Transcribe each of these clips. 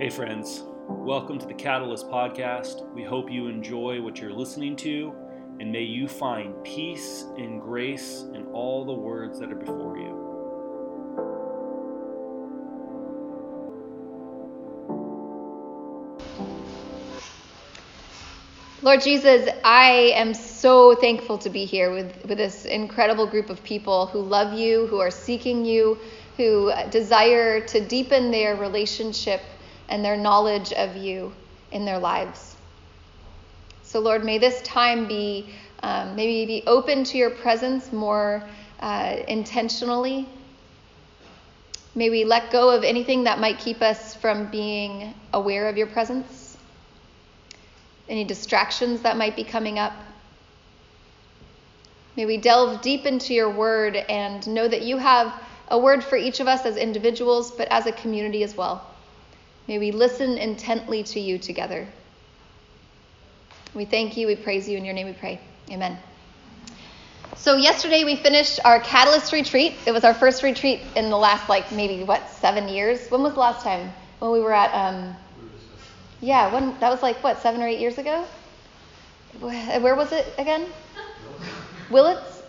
Hey, friends. Welcome to the Catalyst Podcast. We hope you enjoy what you're listening to, and may you find peace and grace in all the words that are before you. Lord Jesus, I am so thankful to be here with, with this incredible group of people who love you, who are seeking you, who desire to deepen their relationship and their knowledge of you in their lives. So, Lord, may this time be um, maybe be open to your presence more uh, intentionally. May we let go of anything that might keep us from being aware of your presence, any distractions that might be coming up. May we delve deep into your word and know that you have a word for each of us as individuals, but as a community as well. May we listen intently to you together. We thank you, we praise you, in your name we pray. Amen. So, yesterday we finished our Catalyst retreat. It was our first retreat in the last, like, maybe, what, seven years? When was the last time? When we were at, um, yeah, when, that was like, what, seven or eight years ago? Where was it again? Willits?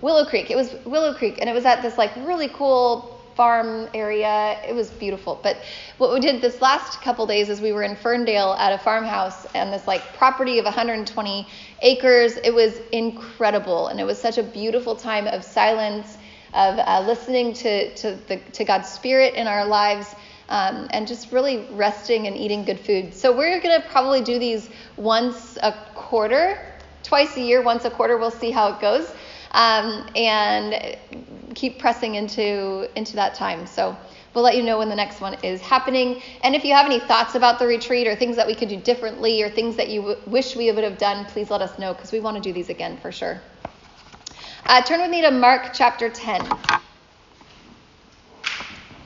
Willow Creek. It was Willow Creek, and it was at this, like, really cool farm area. It was beautiful. But what we did this last couple days is we were in Ferndale at a farmhouse and this like property of 120 acres. It was incredible, and it was such a beautiful time of silence, of uh, listening to to the to God's Spirit in our lives. Um, and just really resting and eating good food. So we're to probably do these once a quarter, twice a year, once a quarter. We'll see how it goes. Um, and keep pressing into into that time. So we'll let you know when the next one is happening. And if you have any thoughts about the retreat or things that we could do differently or things that you w- wish we would have done, please let us know because we want to do these again for sure. Uh, turn with me to Mark chapter 10.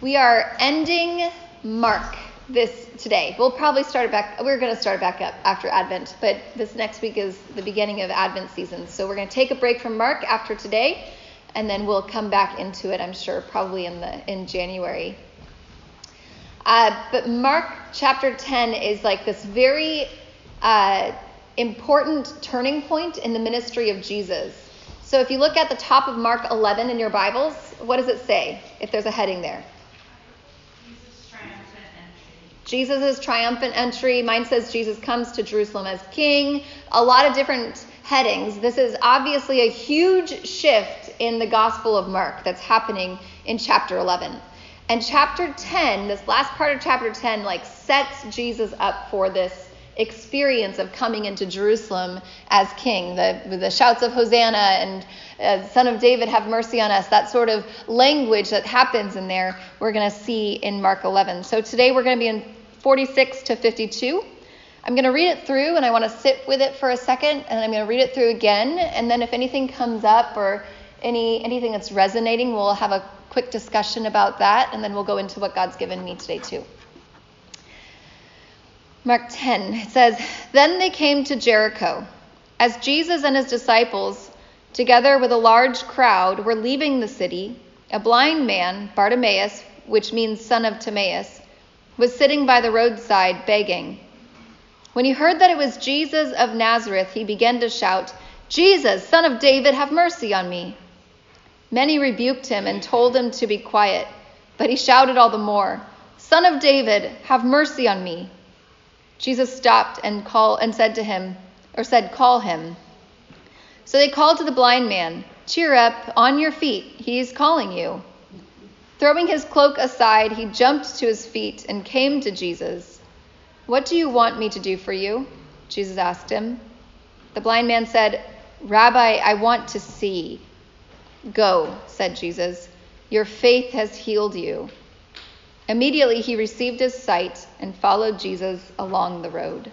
We are ending Mark this today. We'll probably start it back. We're going to start it back up after Advent, but this next week is the beginning of Advent season. So we're going to take a break from Mark after today and then we'll come back into it, I'm sure, probably in the in January. Uh, but Mark chapter 10 is like this very uh, important turning point in the ministry of Jesus. So if you look at the top of Mark 11 in your Bibles, what does it say if there's a heading there? Jesus' triumphant entry. Mine says Jesus comes to Jerusalem as king. A lot of different headings. This is obviously a huge shift in the Gospel of Mark that's happening in chapter 11. And chapter 10, this last part of chapter 10, like sets Jesus up for this experience of coming into Jerusalem as king. The, the shouts of Hosanna and uh, Son of David, have mercy on us, that sort of language that happens in there, we're going to see in Mark 11. So today we're going to be in 46 to 52. I'm going to read it through and I want to sit with it for a second and I'm going to read it through again. And then if anything comes up or any anything that's resonating, we'll have a quick discussion about that and then we'll go into what God's given me today too. Mark 10, it says, Then they came to Jericho. As Jesus and his disciples, together with a large crowd, were leaving the city, a blind man, Bartimaeus, which means son of Timaeus, was sitting by the roadside begging. When he heard that it was Jesus of Nazareth, he began to shout, Jesus, son of David, have mercy on me. Many rebuked him and told him to be quiet, but he shouted all the more, Son of David, have mercy on me. Jesus stopped and called and said to him, or said, Call him. So they called to the blind man, Cheer up, on your feet, he is calling you. Throwing his cloak aside, he jumped to his feet and came to Jesus. What do you want me to do for you? Jesus asked him. The blind man said, Rabbi, I want to see. Go, said Jesus. Your faith has healed you. Immediately he received his sight and followed Jesus along the road.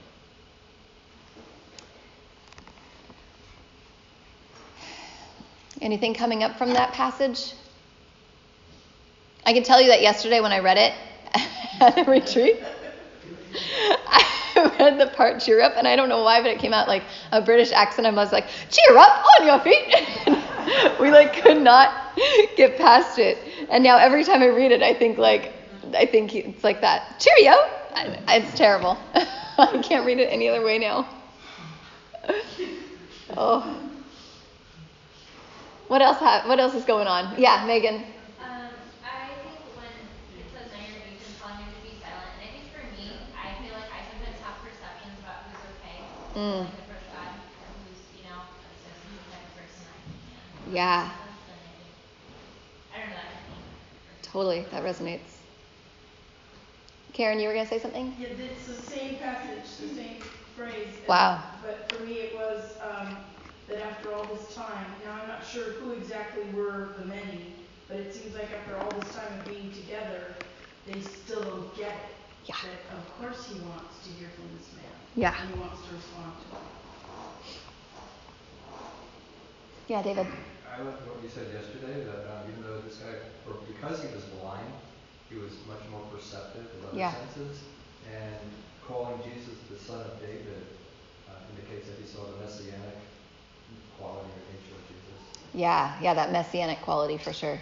Anything coming up from that passage? I can tell you that yesterday when I read it at a retreat, I read the part cheer up, and I don't know why, but it came out like a British accent. I was like, cheer up on your feet. we like could not get past it. And now every time I read it, I think like, I think it's like that. Cheerio. It's terrible. I can't read it any other way now. Oh. What else? Ha- what else is going on? Yeah, Megan. Um, I think when it says now you're you can telling him to be silent, I think for me, I feel like I sometimes have perceptions about who's okay, Mm. like approach God, or who's you know, like this is the type of person I am. Yeah. And I think, I don't know that for me. Totally, that resonates. Karen, you were gonna say something? Yeah, it's the same passage, the same phrase. and- Wow. But for me, it was, um, that after all this time, now I'm not sure who exactly were the many, but it seems like after all this time of being together, they still don't get it. Yeah. That of course he wants to hear from this man. Yeah. And he wants to respond to him. Yeah, David. I like what you said yesterday, that um, even though this guy, or because he was blind, he was much more perceptive with other Yeah. senses. And calling Jesus the son of David uh, indicates that he saw the messianic quality or nature of Jesus. Yeah, yeah, that messianic quality for sure.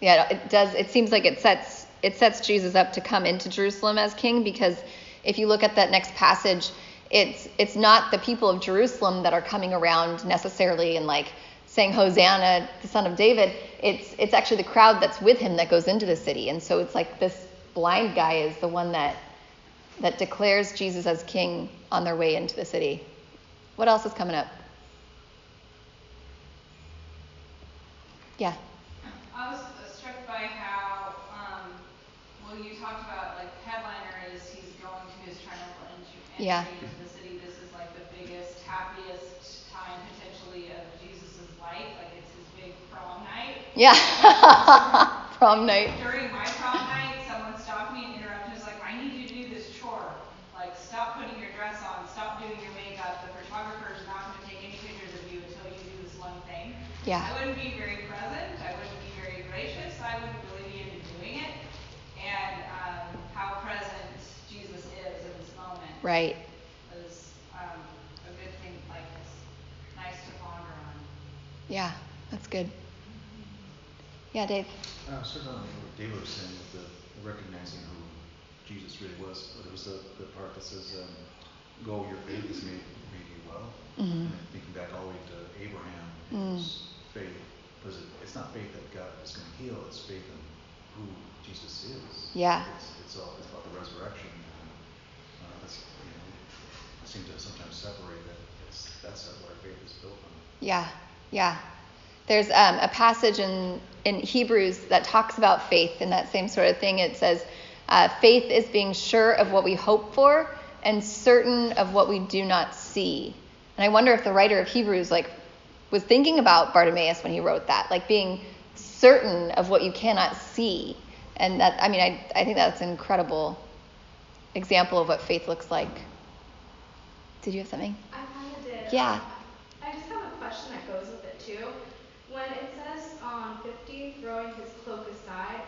Yeah, it does. It seems like it sets it sets Jesus up to come into Jerusalem as king because if you look at that next passage, it's it's not the people of Jerusalem that are coming around necessarily and like saying Hosanna, the son of David. It's it's actually the crowd that's with him that goes into the city, and so it's like this blind guy is the one that that declares Jesus as king on their way into the city. What else is coming up? Yeah. I was struck by how, um, well, you talked about like headliner is he's going to his triumphal entry, entry Yeah. into the city. This is like the biggest, happiest time potentially of Jesus' life. Like it's his big prom night. Yeah. Prom night. During my prom night, someone stopped me and interrupted. Was like, I need you to do this chore. Like, stop putting your dress on. Stop doing your makeup. The photographer's not going to take any pictures of you until you do this one thing. Yeah. I wouldn't be very present. I wouldn't be very gracious. I wouldn't really be into doing it. And um, how present Jesus is in this moment Right. is um, a good thing. Like, it's nice to ponder on. Yeah, that's good. Yeah, Dave. Uh, certainly what David was saying with the recognizing who Jesus really was, but it was the, the part that says, um, go, your faith has made, made you well. Mhm. And then thinking back all the way to Abraham, Mm. Faith, it, it's not faith that God is going to heal, it's faith in who Jesus is. Yeah. It's, it's all, it's about the resurrection. And, uh, that's, you know, we seem to sometimes separate that. It's, that's what our faith is built on. Yeah, yeah. There's um, a passage in, in Hebrews that talks about faith and that same sort of thing. It says, uh, faith is being sure of what we hope for and certain of what we do not see. And I wonder if the writer of Hebrews like was thinking about Bartimaeus when he wrote that, like being certain of what you cannot see. And that, I mean, I, I think that's an incredible example of what faith looks like. Did you have something? I kind of did. Yeah. I just have a question that goes with it too. When it says on 50, throwing his cloak aside,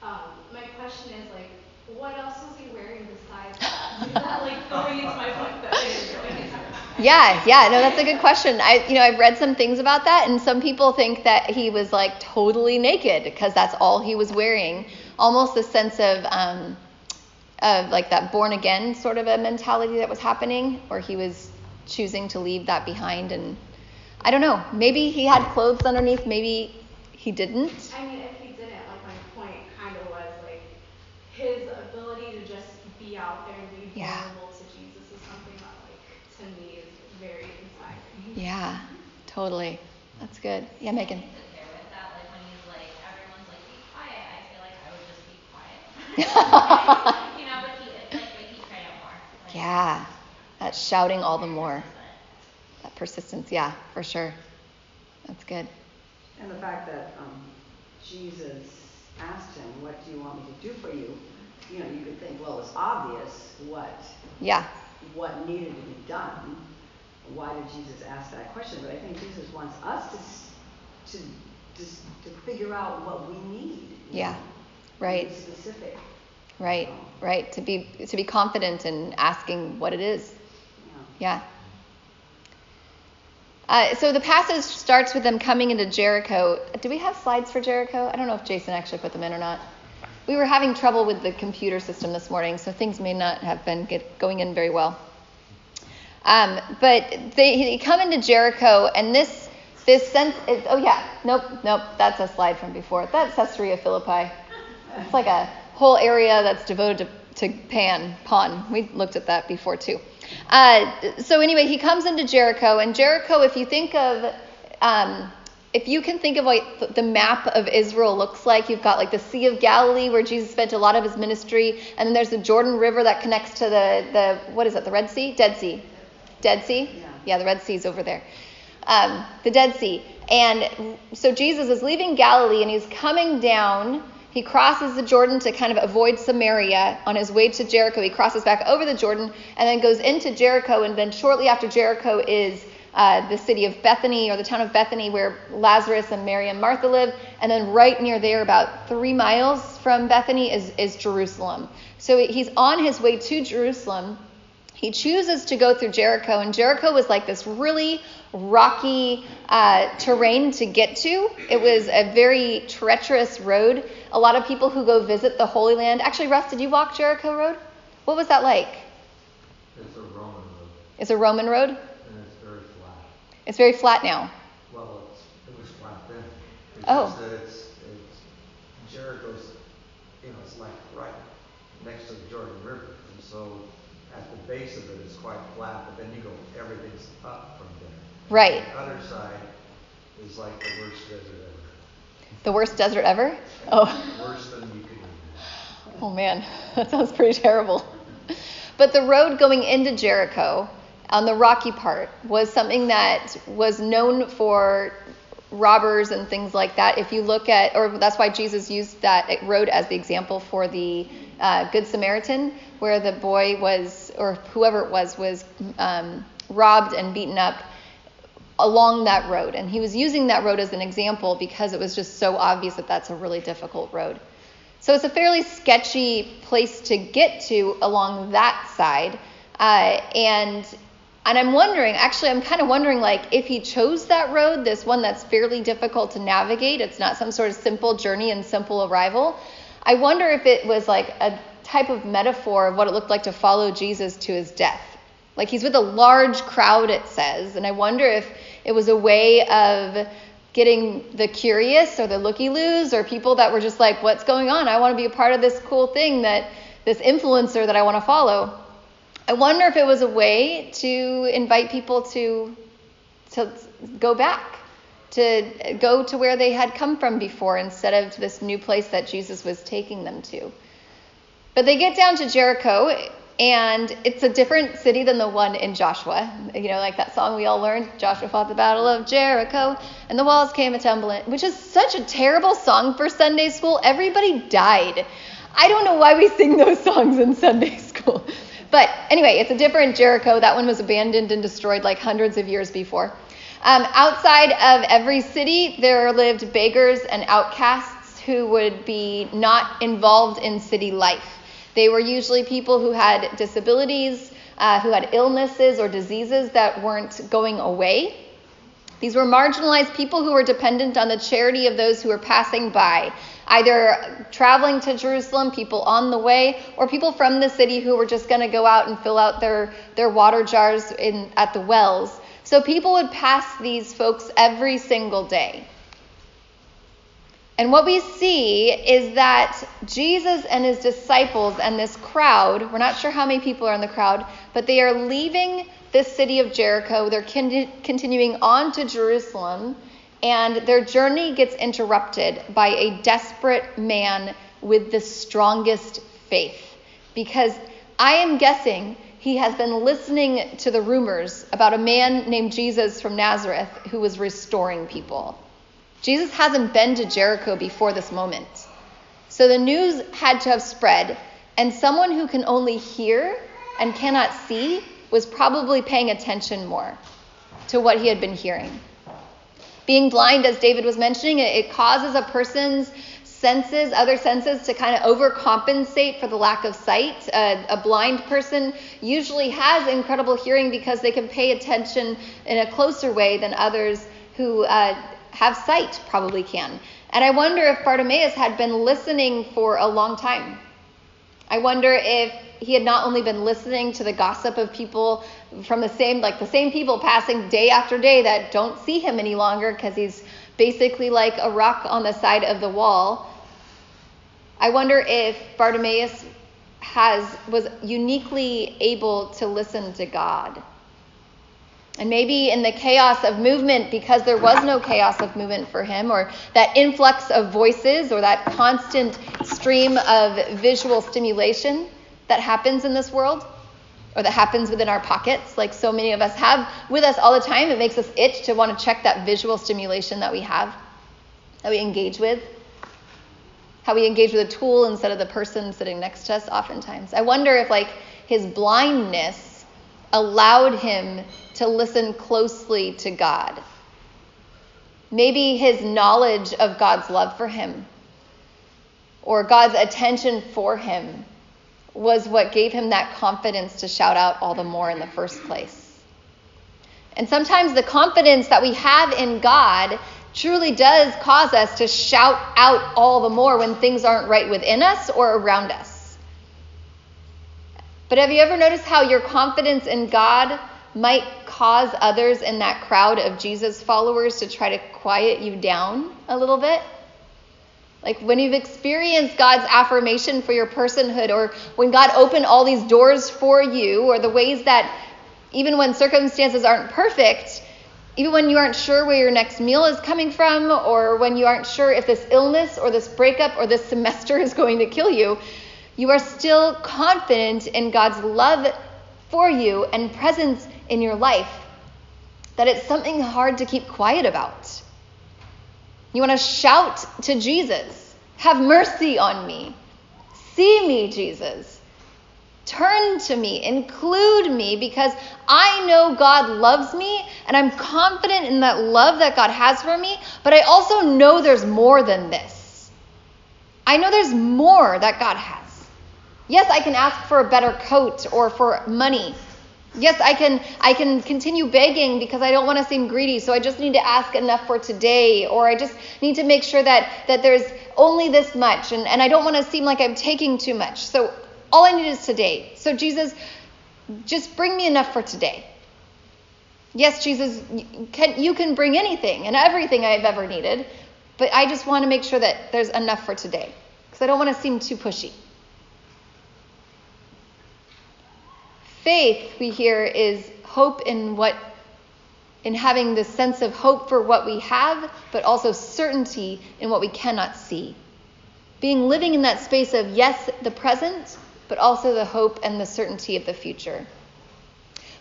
um, my question is like, what else was he wearing besides that? Is that like going into my point that I didn't really answer? Yeah, yeah, no, that's a good question. I, you know, I've read some things about that, and some people think that he was like totally naked because that's all he was wearing. Almost a sense of, um, of like that born again sort of a mentality that was happening, or he was choosing to leave that behind. And I don't know, maybe he had clothes underneath, maybe he didn't. I mean, if he didn't, like my point kind of was like his ability to just be out there and be Yeah. vulnerable to Jesus is something that like to me is very inspiring. Yeah, totally. That's good. Yeah, Megan. I sit there with that, like when he's like, everyone's like, be quiet. I feel like I would just be quiet. you know, but he, it's like, like he That's good. Yeah, Megan. Yeah, that shouting all the more. That persistence, yeah, for sure. That's good. And the fact that um, Jesus asked him, what do you want me to do for you? You know, you could think, well, it's obvious what, Yeah, what needed to be done. Why did Jesus ask that question? But I think Jesus wants us to, to, to, to figure out what we need. Yeah, know, right. Specific. right, right. To be to be confident in asking what it is. Yeah. Yeah. Uh, so the passage starts with them coming into Jericho. Do we have slides for Jericho? I don't know if Jason actually put them in or not. We were having trouble with the computer system this morning, so things may not have been get, going in very well. Um, but they, they come into Jericho, and this this sense is oh yeah nope nope that's a slide from before that's Caesarea Philippi. It's like a whole area that's devoted to, to Pan Pawn. We looked at that before too. Uh, so anyway, he comes into Jericho, and Jericho, if you think of um, if you can think of what the map of Israel looks like, you've got like the Sea of Galilee where Jesus spent a lot of his ministry, and then there's the Jordan River that connects to the the what is it, the Red Sea, Dead Sea, Dead Sea. Yeah. Yeah, the Red Sea's over there. Um, the Dead Sea. And so Jesus is leaving Galilee and he's coming down. He crosses the Jordan to kind of avoid Samaria on his way to Jericho. He crosses back over the Jordan and then goes into Jericho. And then shortly after Jericho is uh, the city of Bethany or the town of Bethany where Lazarus and Mary and Martha live. And then right near there, about three miles from Bethany, is, is Jerusalem. So he's on his way to Jerusalem he chooses to go through Jericho, and Jericho was like this really rocky uh, terrain to get to. It was a very treacherous road. A lot of people who go visit the Holy Land. Actually, Russ, did you walk Jericho Road? What was that like? It's a Roman road, It's a Roman road. and it's very flat. It's very flat now. Well, it was flat then. Oh. that it's, it's, Jericho's, you know, it's like right next to the Jordan River. And so at the base of it, it's quite flat, but then you go, everything's up from there. Right. The other side is like the worst desert ever. The worst desert ever. Oh. Worse than you could imagine. Oh man, that sounds pretty terrible. But the road going into Jericho on the rocky part was something that was known for robbers and things like that. If you look at, or that's why Jesus used that road as the example for the uh, Good Samaritan, where the boy was, or whoever it was, was um, robbed and beaten up along that road. And he was using that road as an example because it was just so obvious that that's a really difficult road. So it's a fairly sketchy place to get to along that side. Uh, and and I'm wondering, actually, I'm kind of wondering, like, if he chose that road, this one that's fairly difficult to navigate, it's not some sort of simple journey and simple arrival. I wonder if it was like a type of metaphor of what it looked like to follow Jesus to his death. Like he's with a large crowd, it says, and I wonder if it was a way of getting the curious or the looky loos or people that were just like, what's going on? I want to be a part of this cool thing that this influencer that I want to follow. I wonder if it was a way to invite people to to go back, to go to where they had come from before instead of this new place that Jesus was taking them to. But they get down to Jericho, and it's a different city than the one in Joshua. You know, like that song we all learned Joshua fought the battle of Jericho, and the walls came a tumbling, which is such a terrible song for Sunday school. Everybody died. I don't know why we sing those songs in Sunday school. But anyway, it's a different Jericho. That one was abandoned and destroyed like hundreds of years before. Um, outside of every city, there lived beggars and outcasts who would be not involved in city life. They were usually people who had disabilities, uh, who had illnesses or diseases that weren't going away. These were marginalized people who were dependent on the charity of those who were passing by, either traveling to Jerusalem, people on the way, or people from the city who were just going to go out and fill out their, their water jars in, at the wells. So people would pass these folks every single day. And what we see is that Jesus and his disciples and this crowd, we're not sure how many people are in the crowd, but they are leaving this city of Jericho. They're con- continuing on to Jerusalem, and their journey gets interrupted by a desperate man with the strongest faith. Because I am guessing he has been listening to the rumors about a man named Jesus from Nazareth who was restoring people. Jesus hasn't been to Jericho before this moment. So the news had to have spread, and someone who can only hear and cannot see was probably paying attention more to what he had been hearing. Being blind, as David was mentioning, it, causes a person's senses, other senses, to kind of overcompensate for the lack of sight. A blind person usually has incredible hearing because they can pay attention in a closer way than others who uh, have sight probably can. And I wonder if Bartimaeus had been listening for a long time. I wonder if he had not only been listening to the gossip of people from the same, like the same people passing day after day that don't see him any longer because he's basically like a rock on the side of the wall. I wonder if Bartimaeus has was uniquely able to listen to God and maybe in the chaos of movement, because there was no chaos of movement for him, or that influx of voices, or that constant stream of visual stimulation that happens in this world, or that happens within our pockets, like so many of us have with us all the time, it makes us itch to want to check that visual stimulation that we have, that we engage with. How we engage with a tool instead of the person sitting next to us, oftentimes. I wonder if, like, his blindness allowed him to listen closely to God. Maybe his knowledge of God's love for him or God's attention for him was what gave him that confidence to shout out all the more in the first place. And sometimes the confidence that we have in God truly does cause us to shout out all the more when things aren't right within us or around us. But have you ever noticed how your confidence in God might cause others in that crowd of Jesus followers to try to quiet you down a little bit? Like when you've experienced God's affirmation for your personhood, or when God opened all these doors for you, or the ways that even when circumstances aren't perfect, even when you aren't sure where your next meal is coming from, or when you aren't sure if this illness or this breakup or this semester is going to kill you, you are still confident in God's love for you and presence in your life that it's something hard to keep quiet about. You want to shout to Jesus, Have mercy on me. See me, Jesus. Turn to me, include me, because I know God loves me and I'm confident in that love that God has for me, but I also know there's more than this. I know there's more that God has. Yes, I can ask for a better coat or for money, Yes, I can I can continue begging because I don't want to seem greedy, so I just need to ask enough for today, or I just need to make sure that that there's only this much and, and I don't want to seem like I'm taking too much. So all I need is today. So Jesus, just bring me enough for today. Yes, Jesus, can, you can bring anything and everything I've ever needed, but I just want to make sure that there's enough for today because I don't want to seem too pushy. Faith, we hear, is hope in what in having this sense of hope for what we have, but also certainty in what we cannot see. Being living in that space of, yes, the present, but also the hope and the certainty of the future.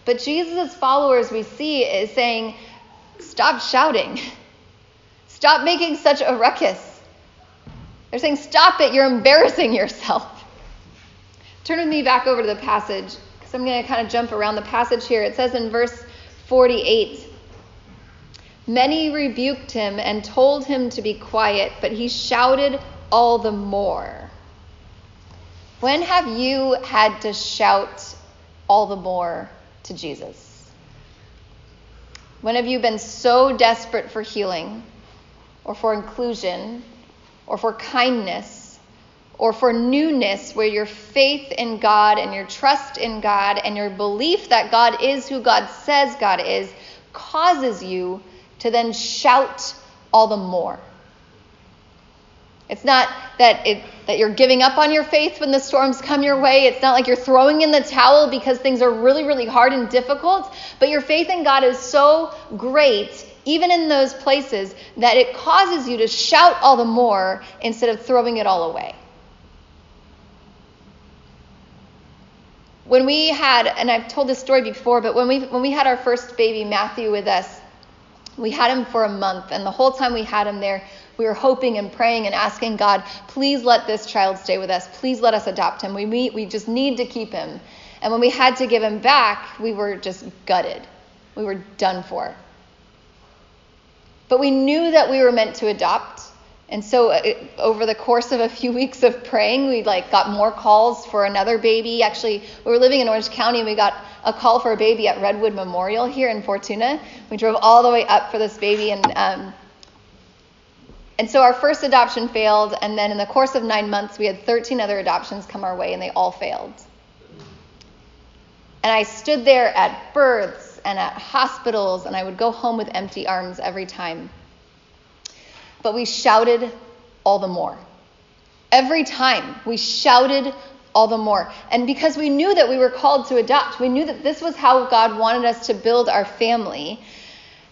But Jesus' followers, we see, is saying, stop shouting. Stop making such a ruckus. They're saying, stop it, you're embarrassing yourself. Turn with me back over to the passage so I'm going to kind of jump around the passage here. It says in verse 48 Many rebuked him and told him to be quiet, but he shouted all the more. When have you had to shout all the more to Jesus? When have you been so desperate for healing, or for inclusion, or for kindness, or for newness, where your faith in God and your trust in God and your belief that God is who God says God is causes you to then shout all the more? It's not that it that you're giving up on your faith when the storms come your way. It's not like you're throwing in the towel because things are really really hard and difficult, but your faith in God is so great even in those places that it causes you to shout all the more instead of throwing it all away. When we had and I've told this story before, but when we when we had our first baby Matthew with us, we had him for a month and the whole time we had him there we were hoping and praying and asking God, please let this child stay with us. Please let us adopt him. We, we, we just need to keep him. And when we had to give him back, we were just gutted. We were done for. But we knew that we were meant to adopt. And so it, uh, over the course of a few weeks of praying, we like got more calls for another baby. Actually, we were living in Orange County and we got a call for a baby at Redwood Memorial here in Fortuna. We drove all the way up for this baby and um, and so our first adoption failed, and then in the course of nine months, we had 13 other adoptions come our way, and they all failed. And I stood there at births and at hospitals, and I would go home with empty arms every time. But we shouted all the more. Every time we shouted all the more. And because we knew that we were called to adopt, we knew that this was how God wanted us to build our family.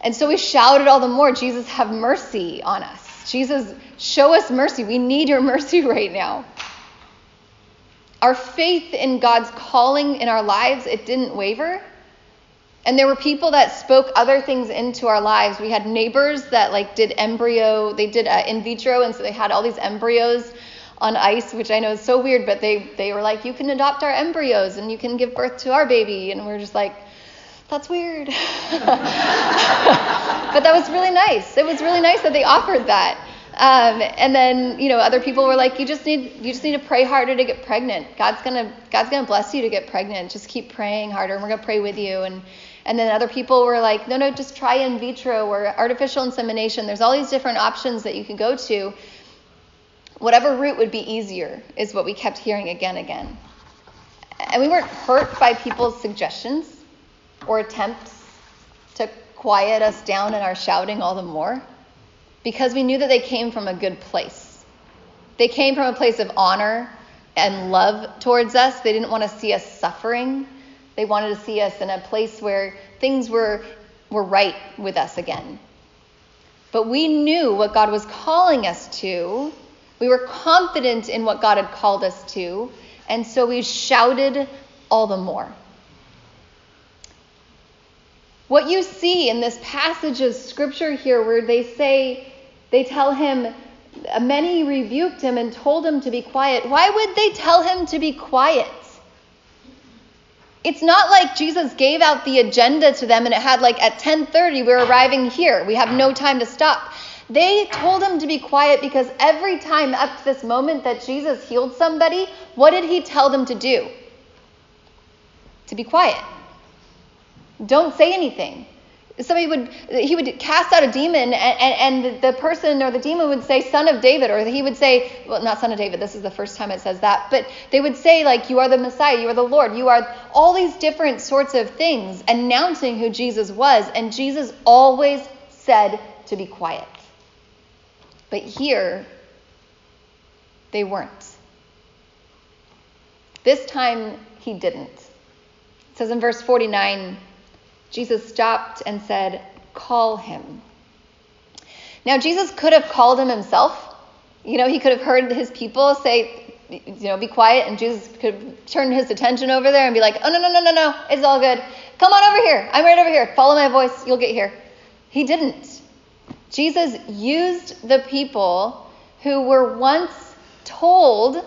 And so we shouted all the more Jesus, have mercy on us. Jesus, show us mercy. We need your mercy right now. Our faith in God's calling in our lives, it didn't waver. And there were people that spoke other things into our lives. We had neighbors that like did embryo, they did uh, in vitro, and so they had all these embryos on ice, which I know is so weird, but they they were like, you can adopt our embryos and you can give birth to our baby, and we're just like, that's weird. but that was really nice. It was really nice that they offered that. Um, and then you know other people were like, you just need you just need to pray harder to get pregnant. God's gonna God's gonna bless you to get pregnant. Just keep praying harder, and we're gonna pray with you. And and then other people were like, no no, just try in vitro or artificial insemination. There's all these different options that you can go to. Whatever route would be easier is what we kept hearing again and again. And we weren't hurt by people's suggestions or attempts to quiet us down in our shouting all the more because we knew that they came from a good place. They came from a place of honor and love towards us. They didn't want to see us suffering. They wanted to see us in a place where things were, were right with us again. But we knew what God was calling us to. We were confident in what God had called us to. And so we shouted all the more. What you see in this passage of scripture here, where they say, they tell him, many rebuked him and told him to be quiet. Why would they tell him to be quiet? It's not like Jesus gave out the agenda to them and it had like at 10:30 we're arriving here. We have no time to stop. They told him to be quiet because every time up to this moment that Jesus healed somebody, what did he tell them to do? To be quiet. Don't say anything. Somebody would, he would cast out a demon, and, and, the person or the demon would say, Son of David, or he would say, well, not Son of David, this is the first time it says that, but they would say, like, You are the Messiah, you are the Lord, you are all these different sorts of things, announcing who Jesus was, and Jesus always said to be quiet. But here, they weren't. This time, he didn't. It says in verse 49, Jesus stopped and said, Call him. Now, Jesus could have called him himself. You know, he could have heard his people say, you know, be quiet, and Jesus could turn his attention over there and be like, oh, no, no, no, no, no, it's all good. Come on over here. I'm right over here. Follow my voice. You'll get here. He didn't. Jesus used the people who were once told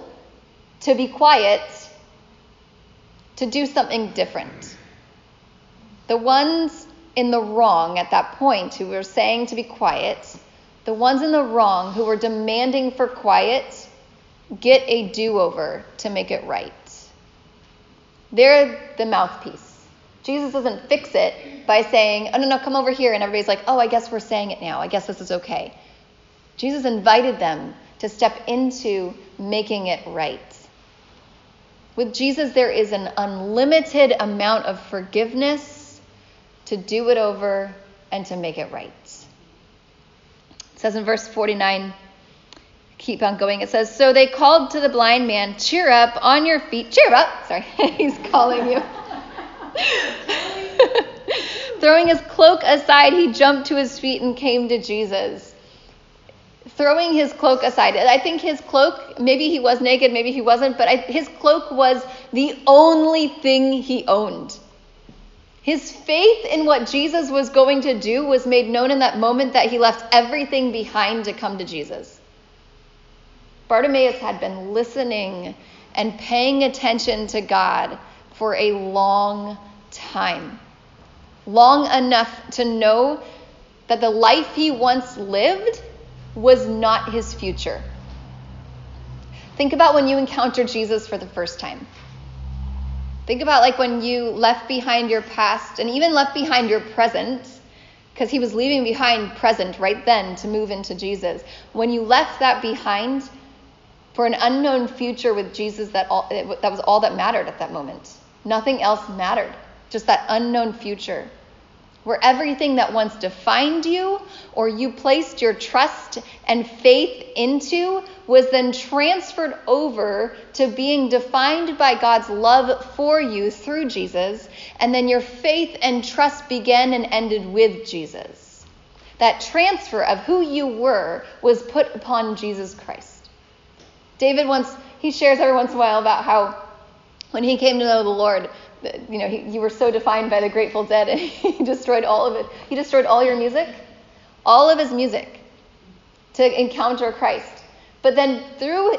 to be quiet to do something different. The ones in the wrong at that point who were saying to be quiet, the ones in the wrong who were demanding for quiet, get a do over to make it right. They're the mouthpiece. Jesus doesn't fix it by saying, oh, no, no, come over here. And everybody's like, oh, I guess we're saying it now. I guess this is okay. Jesus invited them to step into making it right. With Jesus, there is an unlimited amount of forgiveness to do it over and to make it right. It says in verse 49, keep on going. It says, So they called to the blind man, Cheer up, on your feet. Cheer up. Sorry, he's calling you. Throwing his cloak aside, he jumped to his feet and came to Jesus. Throwing his cloak aside. I think his cloak, maybe he was naked, maybe he wasn't, but I, his cloak was the only thing he owned. His faith in what Jesus was going to do was made known in that moment that he left everything behind to come to Jesus. Bartimaeus had been listening and paying attention to God for a long time. Long enough to know that the life he once lived was not his future. Think about when you encountered Jesus for the first time. Think about like when you left behind your past and even left behind your present, because he was leaving behind present right then to move into Jesus. When you left that behind for an unknown future with Jesus, that all, that was all that mattered at that moment. Nothing else mattered, just that unknown future where everything that once defined you or you placed your trust and faith into was then transferred over to being defined by God's love for you through Jesus, and then your faith and trust began and ended with Jesus. That transfer of who you were was put upon Jesus Christ. David once, he shares every once in a while about how when he came to know the Lord, you know, he, you were so defined by the Grateful Dead, and he destroyed all of it. He destroyed all your music, all of his music, to encounter Christ. But then through,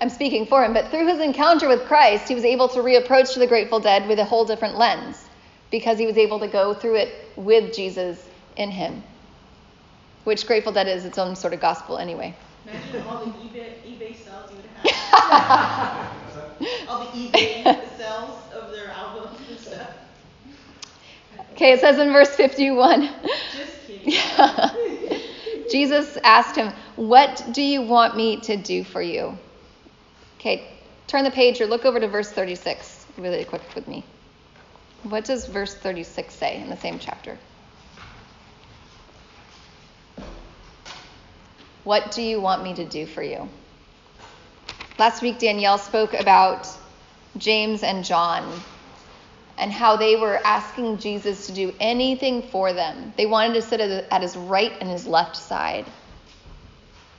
I'm speaking for him, but through his encounter with Christ, he was able to reapproach to the Grateful Dead with a whole different lens, because he was able to go through it with Jesus in him. Which Grateful Dead is its own sort of gospel anyway. Imagine all the eBay, eBay sales you would have. all the eBay sales of their albums and stuff. Okay, it says in verse 51. Just. Yeah. Jesus asked him, What do you want me to do for you? Okay, turn the page or look over to verse 36 really quick with me. What does verse 36 say in the same chapter? What do you want me to do for you? Last week, Danielle spoke about James and John and how they were asking Jesus to do anything for them. They wanted to sit at his right and his left side.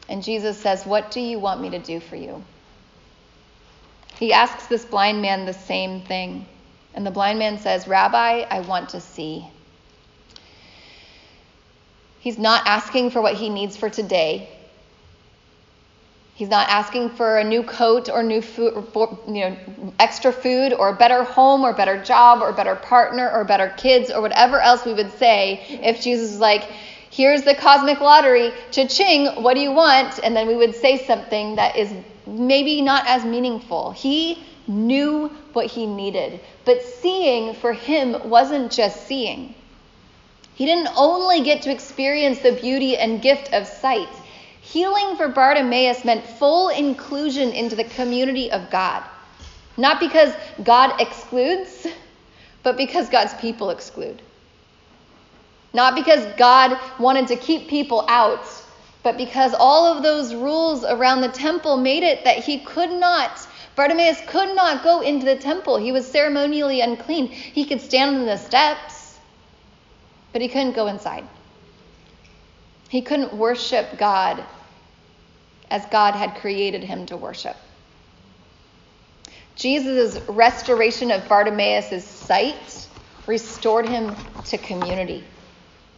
And Jesus says, What do you want me to do for you? He asks this blind man the same thing. And the blind man says, Rabbi, I want to see. He's not asking for what he needs for today. He's not asking for a new coat or new food, you know, extra food or a better home or better job or better partner or better kids or whatever else we would say if Jesus was like, here's the cosmic lottery, cha-ching, what do you want? And then we would say something that is maybe not as meaningful. He knew what he needed, but seeing for him wasn't just seeing. He didn't only get to experience the beauty and gift of sight. Healing for Bartimaeus meant full inclusion into the community of God. Not because God excludes, but because God's people exclude. Not because God wanted to keep people out, but because all of those rules around the temple made it that he could not, Bartimaeus could not go into the temple. He was ceremonially unclean. He could stand on the steps, but he couldn't go inside. He couldn't worship God as God had created him to worship. Jesus' restoration of Bartimaeus' sight restored him to community.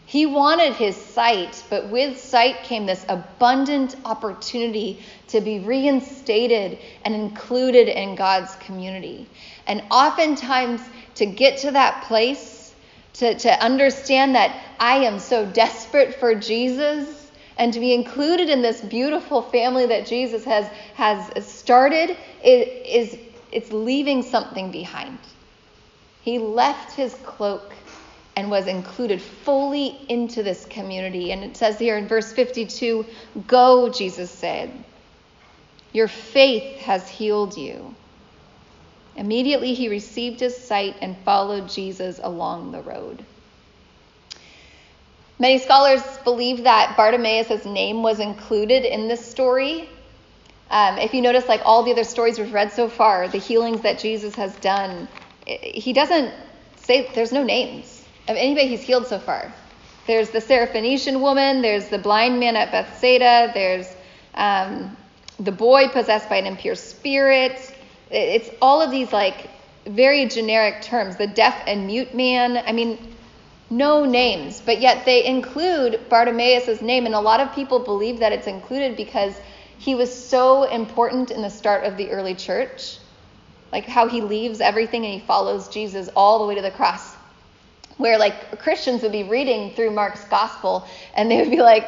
He wanted his sight, but with sight came this abundant opportunity to be reinstated and included in God's community. And oftentimes, to get to that place, to, to understand that I am so desperate for Jesus, and to be included in this beautiful family that Jesus has has started is it's leaving something behind. He left his cloak and was included fully into this community. And it says here in verse 52 Go, Jesus said. Your faith has healed you. Immediately he received his sight and followed Jesus along the road. Many scholars believe that Bartimaeus' name was included in this story. Um, if you notice, like all the other stories we've read so far, the healings that Jesus has done, he doesn't say, there's no names of anybody he's healed so far. There's the Syrophoenician woman, there's the blind man at Bethsaida, there's um, the boy possessed by an impure spirit. It's all of these like very generic terms. The deaf and mute man. I mean, no names, but yet they include Bartimaeus' name, and a lot of people believe that it's included because he was so important in the start of the early church. Like how he leaves everything and he follows Jesus all the way to the cross. Where like Christians would be reading through Mark's gospel and they would be like,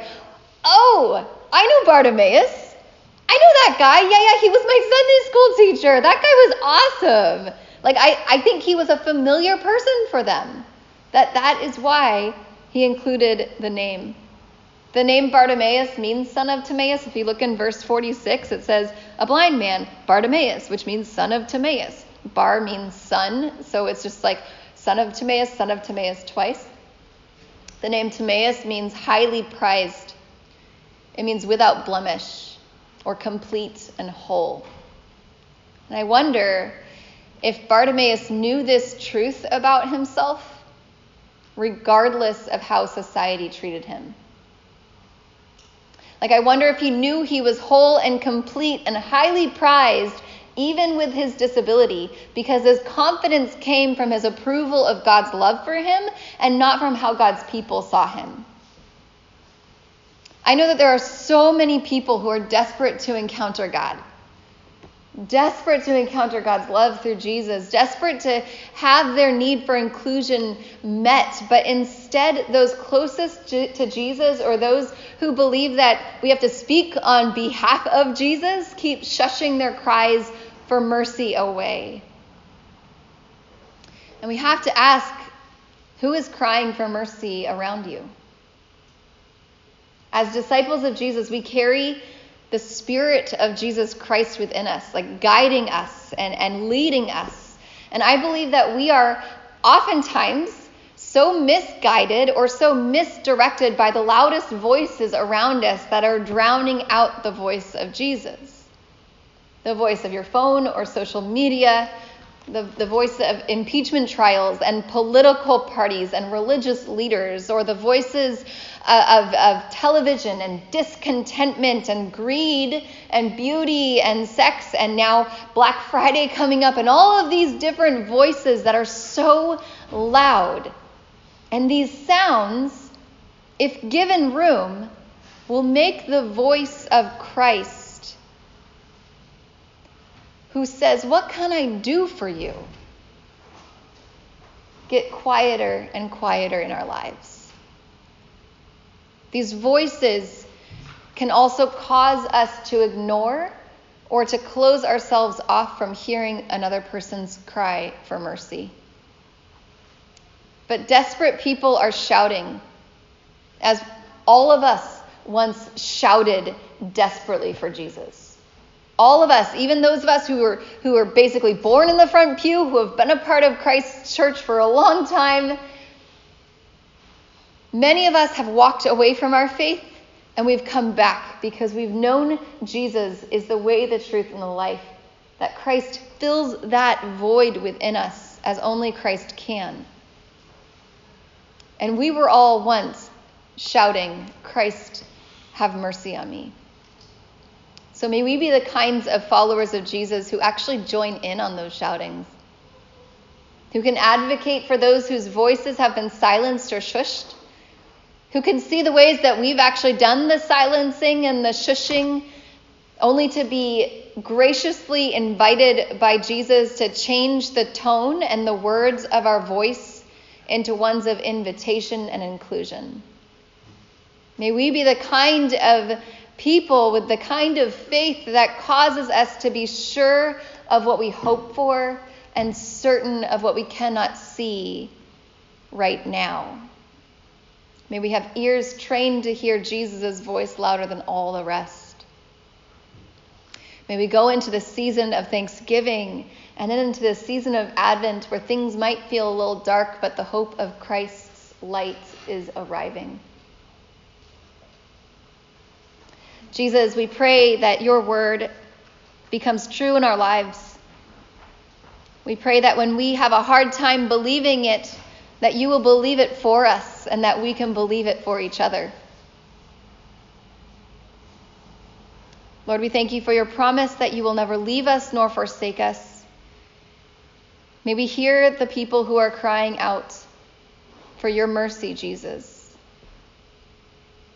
Oh, I know Bartimaeus. I know that guy. Yeah, yeah, he was my Sunday school teacher. That guy was awesome. Like I, I think he was a familiar person for them. That that is why he included the name. The name Bartimaeus means son of Timaeus. If you look in verse 46, it says a blind man, Bartimaeus, which means son of Timaeus. Bar means son, so it's just like son of Timaeus, son of Timaeus twice. The name Timaeus means highly prized. It means without blemish or complete and whole. And I wonder if Bartimaeus knew this truth about himself, regardless of how society treated him. Like, I wonder if he knew he was whole and complete and highly prized, even with his disability, because his confidence came from his approval of God's love for him and not from how God's people saw him. I know that there are so many people who are desperate to encounter God, desperate to encounter God's love through Jesus, desperate to have their need for inclusion met, but instead, those closest to Jesus or those who believe that we have to speak on behalf of Jesus keep shushing their cries for mercy away. And we have to ask who is crying for mercy around you? As disciples of Jesus, we carry the Spirit of Jesus Christ within us, like guiding us and, and leading us. And I believe that we are oftentimes so misguided or so misdirected by the loudest voices around us that are drowning out the voice of Jesus. The voice of your phone or social media, the, the voice of impeachment trials and political parties and religious leaders, or the voices uh, of, of television and discontentment and greed and beauty and sex, and now Black Friday coming up, and all of these different voices that are so loud. And these sounds, if given room, will make the voice of Christ who says, What can I do for you? get quieter and quieter in our lives. These voices can also cause us to ignore or to close ourselves off from hearing another person's cry for mercy. But desperate people are shouting, as all of us once shouted desperately for Jesus. All of us, even those of us who were, who were basically born in the front pew, who have been a part of Christ's church for a long time, many of us have walked away from our faith and we've come back because we've known Jesus is the way, the truth, and the life. That Christ fills that void within us as only Christ can. And we were all once shouting, Christ, have mercy on me. So may we be the kinds of followers of Jesus who actually join in on those shoutings, who can advocate for those whose voices have been silenced or shushed, who can see the ways that we've actually done the silencing and the shushing, only to be graciously invited by Jesus to change the tone and the words of our voice into ones of invitation and inclusion. May we be the kind of people with the kind of faith that causes us to be sure of what we hope for, and certain of what we cannot see right now. May we have ears trained to hear Jesus' voice louder than all the rest. May we go into the season of Thanksgiving and then into the season of Advent where things might feel a little dark, but the hope of Christ's light is arriving. Jesus, we pray that your word becomes true in our lives. We pray that when we have a hard time believing it, that you will believe it for us and that we can believe it for each other. Lord, we thank you for your promise that you will never leave us nor forsake us. May we hear the people who are crying out for your mercy, Jesus.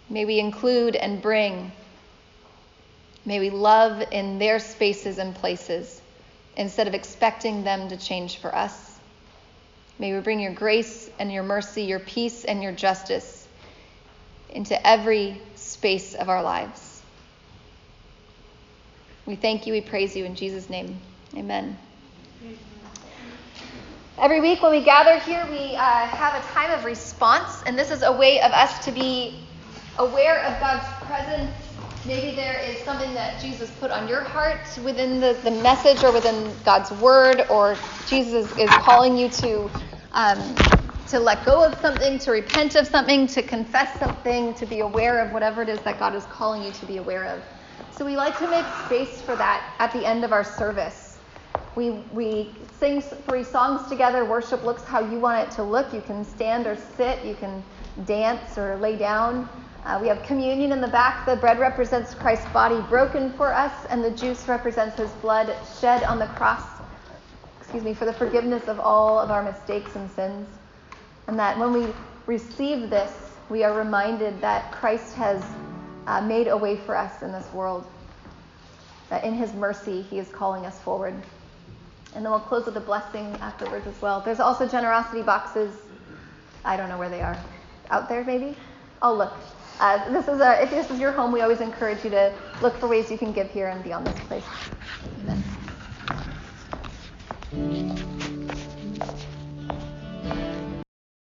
May we include and bring May we love in their spaces and places instead of expecting them to change for us. May we bring your grace and your mercy, your peace and your justice into every space of our lives. We thank you, we praise you in Jesus' name. Amen. Every week when we gather here, we uh, have a time of response, and this is a way of us to be aware of God's presence Maybe there is something that Jesus put on your heart within the, the message or within God's word, or Jesus is calling you to um, to let go of something, to repent of something, to confess something, to be aware of whatever it is that God is calling you to be aware of. So we like to make space for that at the end of our service. We, we sing three songs together. Worship looks how you want it to look. You can stand or sit, you can dance or lay down. Uh, we have communion in the back. The bread represents Christ's body broken for us, and the juice represents his blood shed on the cross, excuse me, for the forgiveness of all of our mistakes and sins. And that when we receive this, we are reminded that Christ has uh, made a way for us in this world. That in his mercy, he is calling us forward. And then we'll close with a blessing afterwards as well. There's also generosity boxes. I don't know where they are. Out there, maybe? I'll look. Uh, this is a, if this is your home, we always encourage you to look for ways you can give here and beyond this place. Amen.